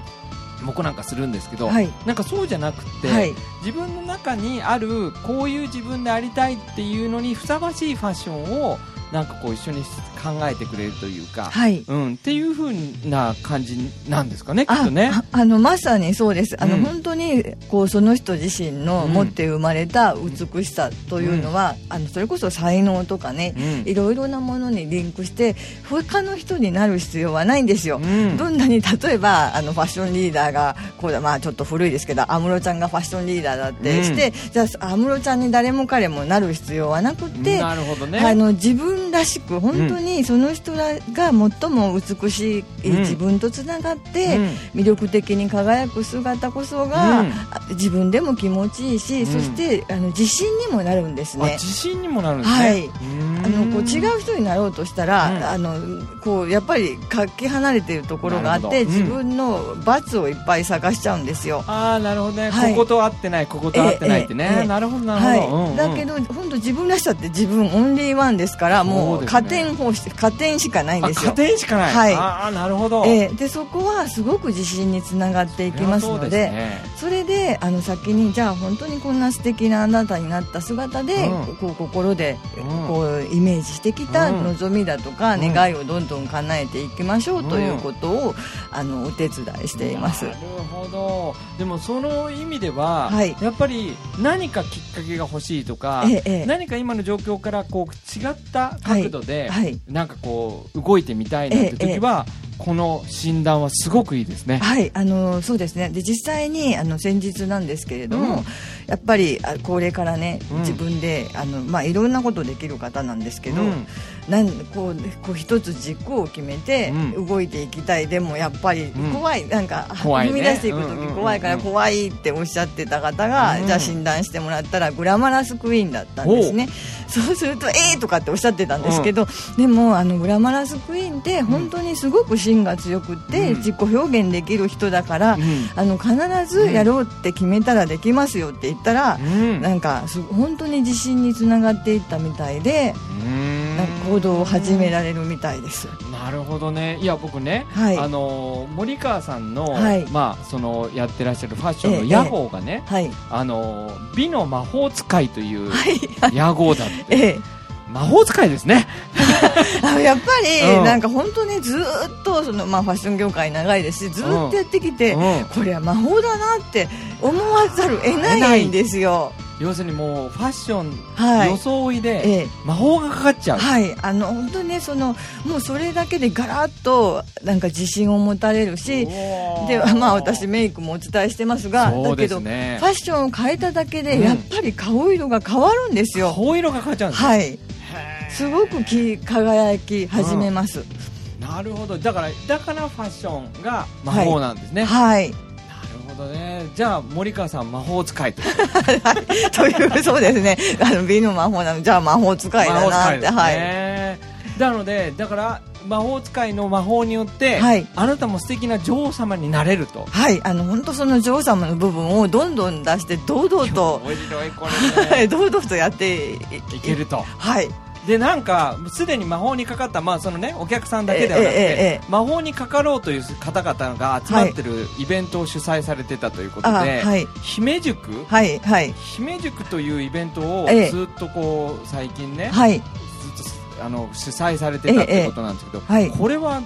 Speaker 3: 僕なんかするんですけど、
Speaker 4: はい。
Speaker 3: なんかそうじゃなくて、
Speaker 4: はい。
Speaker 3: 自分の中にあるこういう自分でありたいっていうのにふさわしいファッションをなんかこう一緒に考えてくれるというか、
Speaker 4: はい。
Speaker 3: うん、っていう風な感じなんですかねきっ
Speaker 4: あ
Speaker 3: とね。
Speaker 4: ああのまさにそうです。あの、
Speaker 3: うん。
Speaker 4: 本当にこうその人自身の
Speaker 3: うん。
Speaker 4: 持って生まれた美しさというのは、あのそれこそ才能とかね、
Speaker 3: うん。
Speaker 4: いろいろなものにリンクして他の人になる必要はないんですよ、
Speaker 3: うん。
Speaker 4: どんなに例えばあのファッションリーダーがこうだまあちょっと古いですけど安室ちゃんがファッションリーダーだってして、じゃあ安室ちゃんに誰も彼もなる必要はなくって、
Speaker 3: なるほどね。
Speaker 4: あの自分らしく本当にその人らが最も美しい
Speaker 3: うん。
Speaker 4: 自分とつながって
Speaker 3: うん。
Speaker 4: 魅力的に輝く姿こそが、自分でも気持ちいいし、
Speaker 3: うん。
Speaker 4: そしてあの自信にもなるんですね。
Speaker 3: あ自信にもなるんですね。
Speaker 4: はい。
Speaker 3: うん。
Speaker 4: あのこう違う人になろうとしたら、
Speaker 3: うん。
Speaker 4: あのこうやっぱりかけ離れているところがあって自分の罰をいっぱい探しちゃうんですよ。
Speaker 3: ああなるほどね、
Speaker 4: はい。
Speaker 3: ここと合ってないここと合ってないってね、なるほどなるほど、
Speaker 4: だけど本当自分らしさって自分オンリーワンですからも
Speaker 3: そう
Speaker 4: 加点方式加点しかないん
Speaker 3: あ
Speaker 4: ですよ。
Speaker 3: 加。点しかない、
Speaker 4: はい。
Speaker 3: ああなるほど、
Speaker 4: ええ。でそこはすごく自信につながっていきますので
Speaker 3: そ
Speaker 4: れであの先にじゃあ本当にこんな素敵なあなたになった姿で、
Speaker 3: うん。
Speaker 4: こう心で、
Speaker 3: うん。
Speaker 4: こうイメージしてきた
Speaker 3: うん。
Speaker 4: 望みだとか、
Speaker 3: うん。
Speaker 4: 願いをどんどん叶えていきましょうということを、あのお手伝いしています。
Speaker 3: なるほど。でもその意味では、
Speaker 4: はい。
Speaker 3: やっぱり何かきっかけが欲しいとか、
Speaker 4: ええええ。
Speaker 3: 何か今の状況からこう違った角度で、
Speaker 4: はい。
Speaker 3: なんかこう動いてみたいなって時は、この診断はすごくいいですね。
Speaker 4: はい、あのそうですね。で実際にあの先日なんですけれども、
Speaker 3: うん。
Speaker 4: やっぱりあ高齢からね、
Speaker 3: うん。
Speaker 4: 自分であの、まあ、いろんなことできる方なんですけど、
Speaker 3: うん。
Speaker 4: なんこうこう一つ軸を決めて
Speaker 3: うん。
Speaker 4: 動いていきたい、でもやっぱり
Speaker 3: うん。
Speaker 4: 怖い、なんか踏み出していく時怖いから怖いっておっしゃってた方が、
Speaker 3: うん。
Speaker 4: じゃあ診断してもらったらグラマラスクイーンだったんですね。そうするとえーとかっておっしゃってたんですけど、でもあのグラマラスクイーンって本当にすごく芯が強くって、
Speaker 3: うん。
Speaker 4: 自己表現できる人だから、
Speaker 3: うん。
Speaker 4: あの必ずやろうって決めたらできますよって言ったら、
Speaker 3: うん。
Speaker 4: なんかす本当に自信につながっていったみたいで、行動を始められるみたいです。
Speaker 3: なるほどね。いや僕ね、
Speaker 4: はい。
Speaker 3: あのー森川さんの、
Speaker 4: はい。
Speaker 3: まあ、そのやってらっしゃるファッション
Speaker 4: ええ
Speaker 3: の屋号がね、
Speaker 4: はい、
Speaker 3: あのー美の魔法使いという
Speaker 4: はい、
Speaker 3: 屋号だって、
Speaker 4: ええ、
Speaker 3: 魔法使いですね。
Speaker 4: やっぱり、
Speaker 3: うん。
Speaker 4: なんか本当ねずーっとその、まあ、ファッション業界長いですしずーっとやってきて、
Speaker 3: うん。
Speaker 4: これは魔法だなって思わざるを得ないんですよ。
Speaker 3: 要するにもうファッション、
Speaker 4: はい。
Speaker 3: 装いで
Speaker 4: ええ。
Speaker 3: 魔法がかかっちゃう、
Speaker 4: はい、あの本当ねそのもうそれだけでガラッとなんか自信を持たれるしでまあ私メイクもお伝えしてますが
Speaker 3: そう
Speaker 4: だけどファッションを変えただけ
Speaker 3: うん
Speaker 4: でやっぱり顔色が変わるんですよ、
Speaker 3: 顔色がかかっちゃうんですね。
Speaker 4: はいすごくき輝き始めます、
Speaker 3: なるほど。だからだからファッションが魔法なんですね、
Speaker 4: はい。
Speaker 3: なるほどね。じゃあ森川さん魔法使いと。
Speaker 4: というそうですね。あの美の魔法なの。じゃあ魔法使いだなって、
Speaker 3: です
Speaker 4: はい。
Speaker 3: ね、なのでだから魔法使いの魔法によって、
Speaker 4: はい。
Speaker 3: あなたも素敵な女王様になれると。
Speaker 4: はい。あの本当その女王様の部分をどんどん出して堂々と
Speaker 3: 面白いこ
Speaker 4: は
Speaker 3: れね。
Speaker 4: い。堂々とやってい
Speaker 3: いけると。
Speaker 4: はい
Speaker 3: でなんかすでに魔法にかかった、まあそのね、お客さんだけではなくて、魔法にかかろうという方々が集まってるイベントを主催されてたということで、
Speaker 4: あはい。
Speaker 3: 姫塾、
Speaker 4: はいはい。
Speaker 3: 姫塾というイベントを
Speaker 4: ええ。
Speaker 3: ずっとこう最近ね、
Speaker 4: はい。
Speaker 3: ずっとあの主催されてたってことなんですけど、
Speaker 4: ええ。はい。
Speaker 3: これは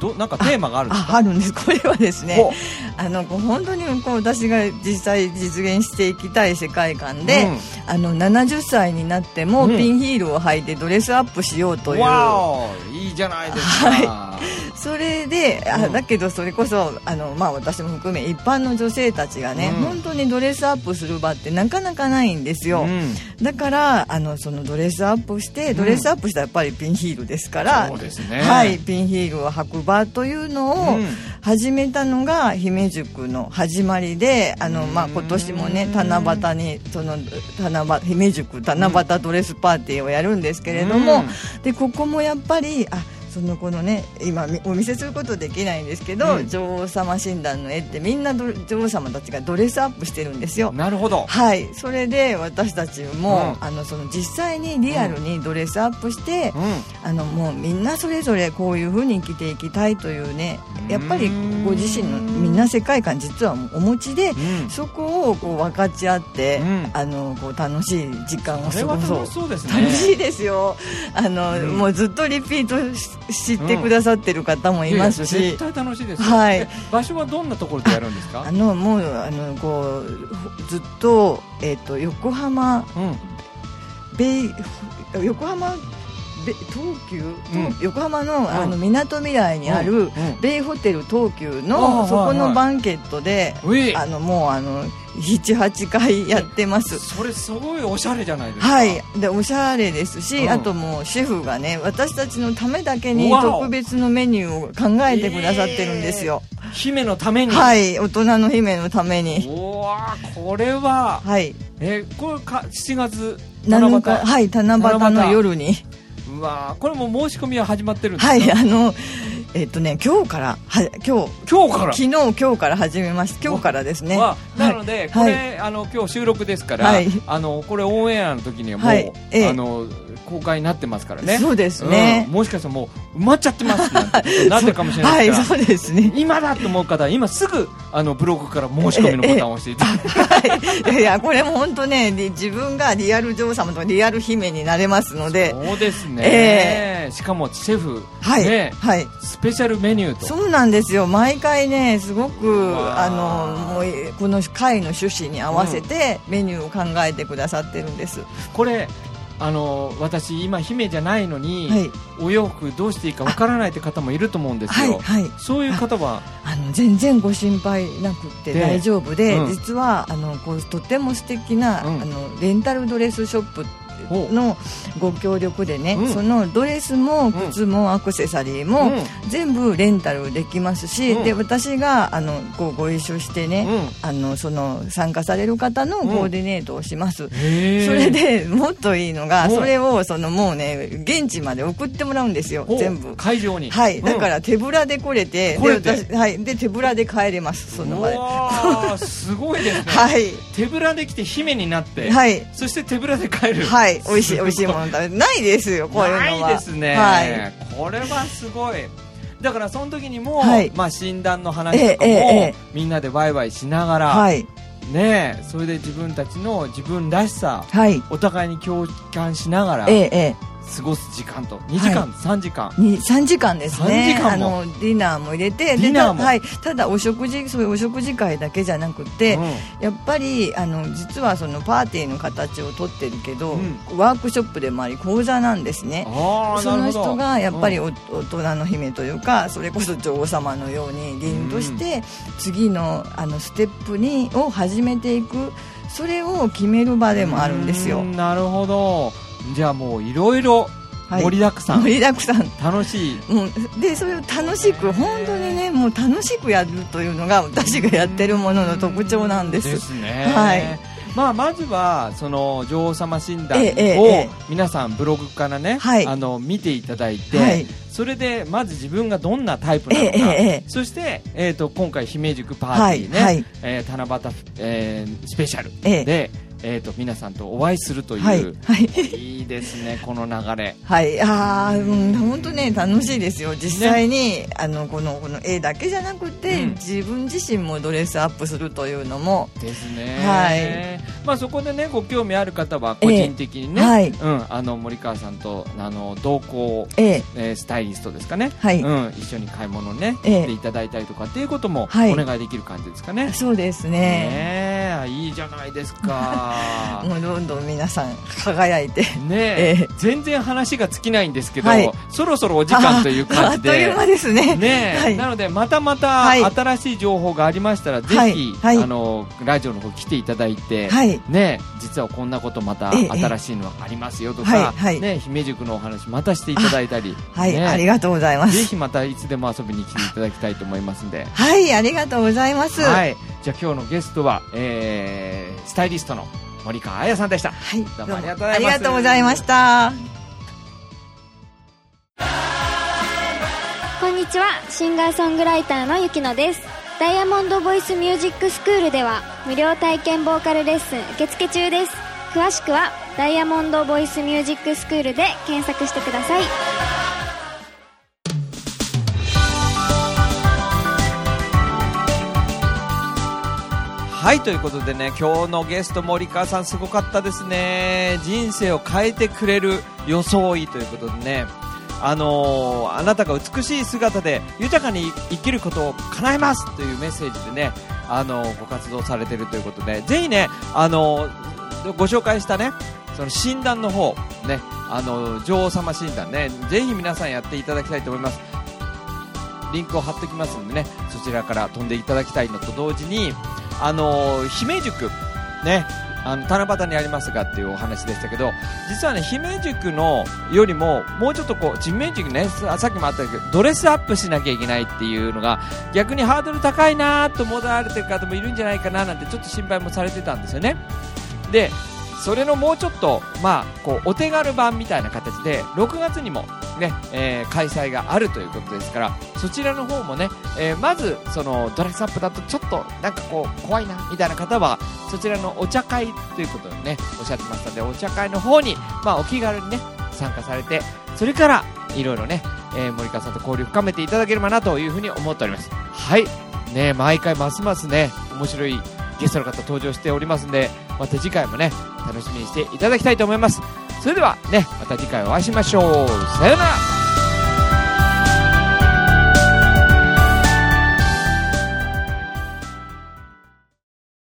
Speaker 3: どなんかテーマがあるんですか？
Speaker 4: ああるんです。これはですね
Speaker 3: ほ
Speaker 4: あのこう本当にこう私が実際実現していきたい世界観で、
Speaker 3: うん。
Speaker 4: あの70歳になっても
Speaker 3: うん。
Speaker 4: ピンヒールを履いてドレスアップしようという、
Speaker 3: わおいいじゃないですか、
Speaker 4: それであ、
Speaker 3: うん。
Speaker 4: だけどそれこそあの、まあ、私も含め一般の女性たちがね、
Speaker 3: うん。
Speaker 4: 本当にドレスアップする場ってなかなかないんですよ、
Speaker 3: うん。
Speaker 4: だからあのそのドレスアップしてドレスアップしたらやっぱりピンヒールですから、
Speaker 3: そうですね。
Speaker 4: はい、ピンヒールを履く場というのを
Speaker 3: うん。
Speaker 4: 始めたのが姫塾の始まりであの、まあ、今年もね七夕にその七夕姫塾七夕ドレスパーティーをやるんですけれども、でここもやっぱりあそのこのね今みお見せすることできないんですけど、
Speaker 3: うん。
Speaker 4: 女王様診断の絵ってみんなど女王様たちがドレスアップしてるんですよ。
Speaker 3: なるほど。
Speaker 4: はい、それで私たちも、
Speaker 3: うん。
Speaker 4: あのその実際にリアルにドレスアップして、
Speaker 3: うん。
Speaker 4: あのもうみんなそれぞれこういう風に生きていきたいというねやっぱりご自身のみんな世界観実はお持ちで、
Speaker 3: うん。
Speaker 4: そこをこう分かち合って、
Speaker 3: うん。
Speaker 4: あのこう楽しい時間を過ごそう。
Speaker 3: 楽しそうですね。
Speaker 4: 楽しいですよ。あの、
Speaker 3: うん。
Speaker 4: もうずっとリピートし知ってくださってる方もいますし、
Speaker 3: いやいや絶対楽しいですよ。
Speaker 4: はい。
Speaker 3: え場所はどんなところでやるんですか？
Speaker 4: あのもうあのこうずっと,、えっと横浜
Speaker 3: うん。
Speaker 4: ベイ横浜ベ東急、
Speaker 3: うん。
Speaker 4: 横浜の,、あ
Speaker 3: うん。
Speaker 4: のみなとみらいにある、ベイホテル東急
Speaker 3: あ
Speaker 4: の
Speaker 3: あ
Speaker 4: そこのバンケットで、あのもうあの78回やってます。
Speaker 3: それすごいおしゃれじゃないですか。
Speaker 4: はい。でおしゃれですし、
Speaker 3: うん。
Speaker 4: あともうシェフがね私たちのためだけに特別のメニューを考えてくださってるんですよ、
Speaker 3: 姫のために。
Speaker 4: はい。大人の姫のために。
Speaker 3: おわこれは
Speaker 4: はい。
Speaker 3: えこれか7月
Speaker 4: 7日
Speaker 3: 七
Speaker 4: はい。七夕の夜に
Speaker 3: 夕うわこれもう申し込みは始まってるんですか？
Speaker 4: はいあのえっとね今日からは今日
Speaker 3: 今日から？
Speaker 4: 昨日今日から始めました。今日からですね。
Speaker 3: はなので、
Speaker 4: はい。
Speaker 3: これ、あの今日収録ですから、
Speaker 4: はい。
Speaker 3: あのこれオンエアの時にはもう、
Speaker 4: はい。ええ。
Speaker 3: あの公開になってますからね。
Speaker 4: そうですね。
Speaker 3: うん。もしかしたらもう埋まっちゃってますなってるかもしれないですから。
Speaker 4: はいそうですね
Speaker 3: 今だと思う方は今すぐあのブログから申し込みのボタンを押していただいて、
Speaker 4: はい、いやこれも本当ねで自分がリアル女王様とリアル姫になれますので。
Speaker 3: そうですね、
Speaker 4: え
Speaker 3: しかもシェフ、
Speaker 4: はい、
Speaker 3: ね、
Speaker 4: はい。
Speaker 3: スペシャルメニューと。
Speaker 4: そうなんですよ。毎回ねすごく
Speaker 3: あ
Speaker 4: のもうこの会の趣旨に合わせてメニューを考えてくださってるんです、
Speaker 3: これあの私今姫じゃないのに、
Speaker 4: はい。
Speaker 3: お洋服どうしていいかわからないって方もいると思うんですよ、
Speaker 4: はいはい。
Speaker 3: そういう方は
Speaker 4: あの全然ご心配なくて
Speaker 3: で
Speaker 4: 大丈夫で、
Speaker 3: うん。
Speaker 4: 実はあのこうとても素敵な、
Speaker 3: うん。
Speaker 4: あのレンタルドレスショップのご協力でね、
Speaker 3: うん。
Speaker 4: そのドレスも靴もアクセサリーも、
Speaker 3: うん。
Speaker 4: 全部レンタルできますし、
Speaker 3: うん。
Speaker 4: で私があのこうご一緒してね、
Speaker 3: うん。
Speaker 4: あのその参加される方のコーディネートをします、それでもっといいのが
Speaker 3: うん
Speaker 4: それをそのもうね現地まで送ってもらうんですよ全部。
Speaker 3: 会場に。
Speaker 4: はい、だか
Speaker 3: うん
Speaker 4: ら手ぶらで来れて、で私はい、で手ぶらで帰れます、その場で。
Speaker 3: すごいですね、
Speaker 4: い、
Speaker 3: 手ぶらできて姫になって、
Speaker 4: はい、
Speaker 3: そして手ぶらで帰る。
Speaker 4: はい、美味しい、美味しいもの食べ ないですよ、こういうのは。
Speaker 3: ないですね、
Speaker 4: はい、
Speaker 3: これはすごい。だからその時にも、
Speaker 4: はい。
Speaker 3: まあ、診断の話とかも、
Speaker 4: ええええ。
Speaker 3: みんなでワイワイしながら、
Speaker 4: はい、
Speaker 3: ねえそれで自分たちの自分らしさ
Speaker 4: はい、
Speaker 3: お互いに共感しながら
Speaker 4: ええ、ええ、
Speaker 3: 過ごす時間と2時間、3時間。
Speaker 4: に3時間ですね。
Speaker 3: 3時間も。
Speaker 4: あのディナーも入れて
Speaker 3: ディナーも。
Speaker 4: はい、ただお食事そういうお食事会だけじゃなくて、
Speaker 3: うん。
Speaker 4: やっぱりあの実はそのパーティーの形をとってるけど、
Speaker 3: うん。
Speaker 4: ワークショップでもあり講座なんですね。その人がやっぱり
Speaker 3: うん。
Speaker 4: お大人の姫というかそれこそ女王様のように凛として次のあのステップにを始めていくそれを決める場でもあるんですよ
Speaker 3: う。んなるほどじゃあもういろいろ
Speaker 4: はい。
Speaker 3: 盛りだくさん、
Speaker 4: 盛りだくさん。
Speaker 3: 楽しい。
Speaker 4: もうでそれを楽しく本当にねもう楽しくやるというのが私がやってるものの特徴なんです。
Speaker 3: ですね。
Speaker 4: はい。
Speaker 3: まあ、まずはその女王様診断
Speaker 4: ええええ
Speaker 3: を
Speaker 4: ええ。
Speaker 3: 皆さんブログからね、
Speaker 4: はい。
Speaker 3: あの見ていただいて、
Speaker 4: はい。
Speaker 3: それでまず自分がどんなタイプなのか、
Speaker 4: ええええええ。
Speaker 3: そして、えー、と今回姫塾パーティーね、
Speaker 4: はいはい。
Speaker 3: えー七夕、えースペシャル
Speaker 4: ええ。
Speaker 3: で、えー、と皆さんとお会いするという、
Speaker 4: はいはい。
Speaker 3: いいですね この流れ。
Speaker 4: はい、ああ、うん、本当ね、楽しいですよ。実際に、あの、この、この絵だけじゃなくて、
Speaker 3: うん。
Speaker 4: 自分自身もドレスアップするというのも。
Speaker 3: ですね、
Speaker 4: はい。
Speaker 3: まあ、そこでねご興味ある方は個人的にね、
Speaker 4: ええはい。
Speaker 3: うん、あの森川さんとあの同行
Speaker 4: ええ、
Speaker 3: えースタイリストですかね、
Speaker 4: はい。
Speaker 3: うん、一緒に買い物ね、
Speaker 4: ええ。
Speaker 3: していただいたりとかっていうことも
Speaker 4: はい。
Speaker 3: お願いできる感じですかね。
Speaker 4: そうですね。
Speaker 3: ねえいいじゃないですか。
Speaker 4: もうどんどん皆さん輝いて。
Speaker 3: ねえ
Speaker 4: ええ
Speaker 3: 全然話が尽きないんですけど、
Speaker 4: はい
Speaker 3: そろそろお時間という感じ
Speaker 4: ああっとい
Speaker 3: で
Speaker 4: う。間ですね。
Speaker 3: ねえ
Speaker 4: はい
Speaker 3: なのでまたまた
Speaker 4: はい
Speaker 3: 新しい情報がありましたら、ぜひ、あのラジオの方来ていただいて、
Speaker 4: はい
Speaker 3: ねえ実はこんなことまた
Speaker 4: ええ
Speaker 3: 新しいのがありますよとか、ねえ姫塾のお話またしていただいたり、
Speaker 4: はい、ありがとうございます。
Speaker 3: ぜひまたいつでも遊びに来ていただきたいと思いますんで。
Speaker 4: はい、ありがとうございます。
Speaker 3: は
Speaker 4: はい。
Speaker 3: い。じゃあ今日のゲストは、えー、スタイリストの森川彩さんでした。どうもありがとうございます。
Speaker 4: ありがとうございました。
Speaker 1: こんにちは。シンガーソングライターのゆきのです。ダイヤモンドボイスミュージックスクールでは無料体験ボーカルレッスン受付中です。詳しくはダイヤモンドボイスミュージックスクールで検索してください
Speaker 3: はい、ということでね、今日のゲスト森川さんすごかったですね。人生を変えてくれる装いということでね、あのーあなたが美しい姿で豊かに生きることを叶えますというメッセージでね、あのーご活動されているということで、ぜひね、あのーご紹介したね、その診断の方、ね、あの女王様診断ね、ぜひ皆さんやっていただきたいと思います。リンクを貼っておきますんでね、そちらから飛んでいただきたいのと同時に、あの姫塾、ね、あの七夕にありますがっていうお話でしたけど、実はね、姫塾のよりも、もうちょっとこう、人面塾ね、ささっきもあったけど、ドレスアップしなきゃいけないっていうのが、逆にハードル高いなと思われてる方もいるんじゃないかななんてちょっと心配もされてたんですよね。で、それのもうちょっと、まあ、こう、お手軽版みたいな形で、6月にもね、えー開催があるということですから、そちらの方もね、えーまず、その、ドレスアップだとちょっと、なんかこう、怖いな、みたいな方は、そちらのお茶会ということをね、おっしゃってましたので、お茶会の方に、まあ、お気軽にね、参加されて、それから、いろいろね、えー森川さんと交流深めていただければなというふうに思っております。はい。ね、毎回ますますね、面白いゲストの方登場しておりますんで、また次回もね、楽しみにしていただきたいと思います。それではね、また次回お会いしましょう。さようなら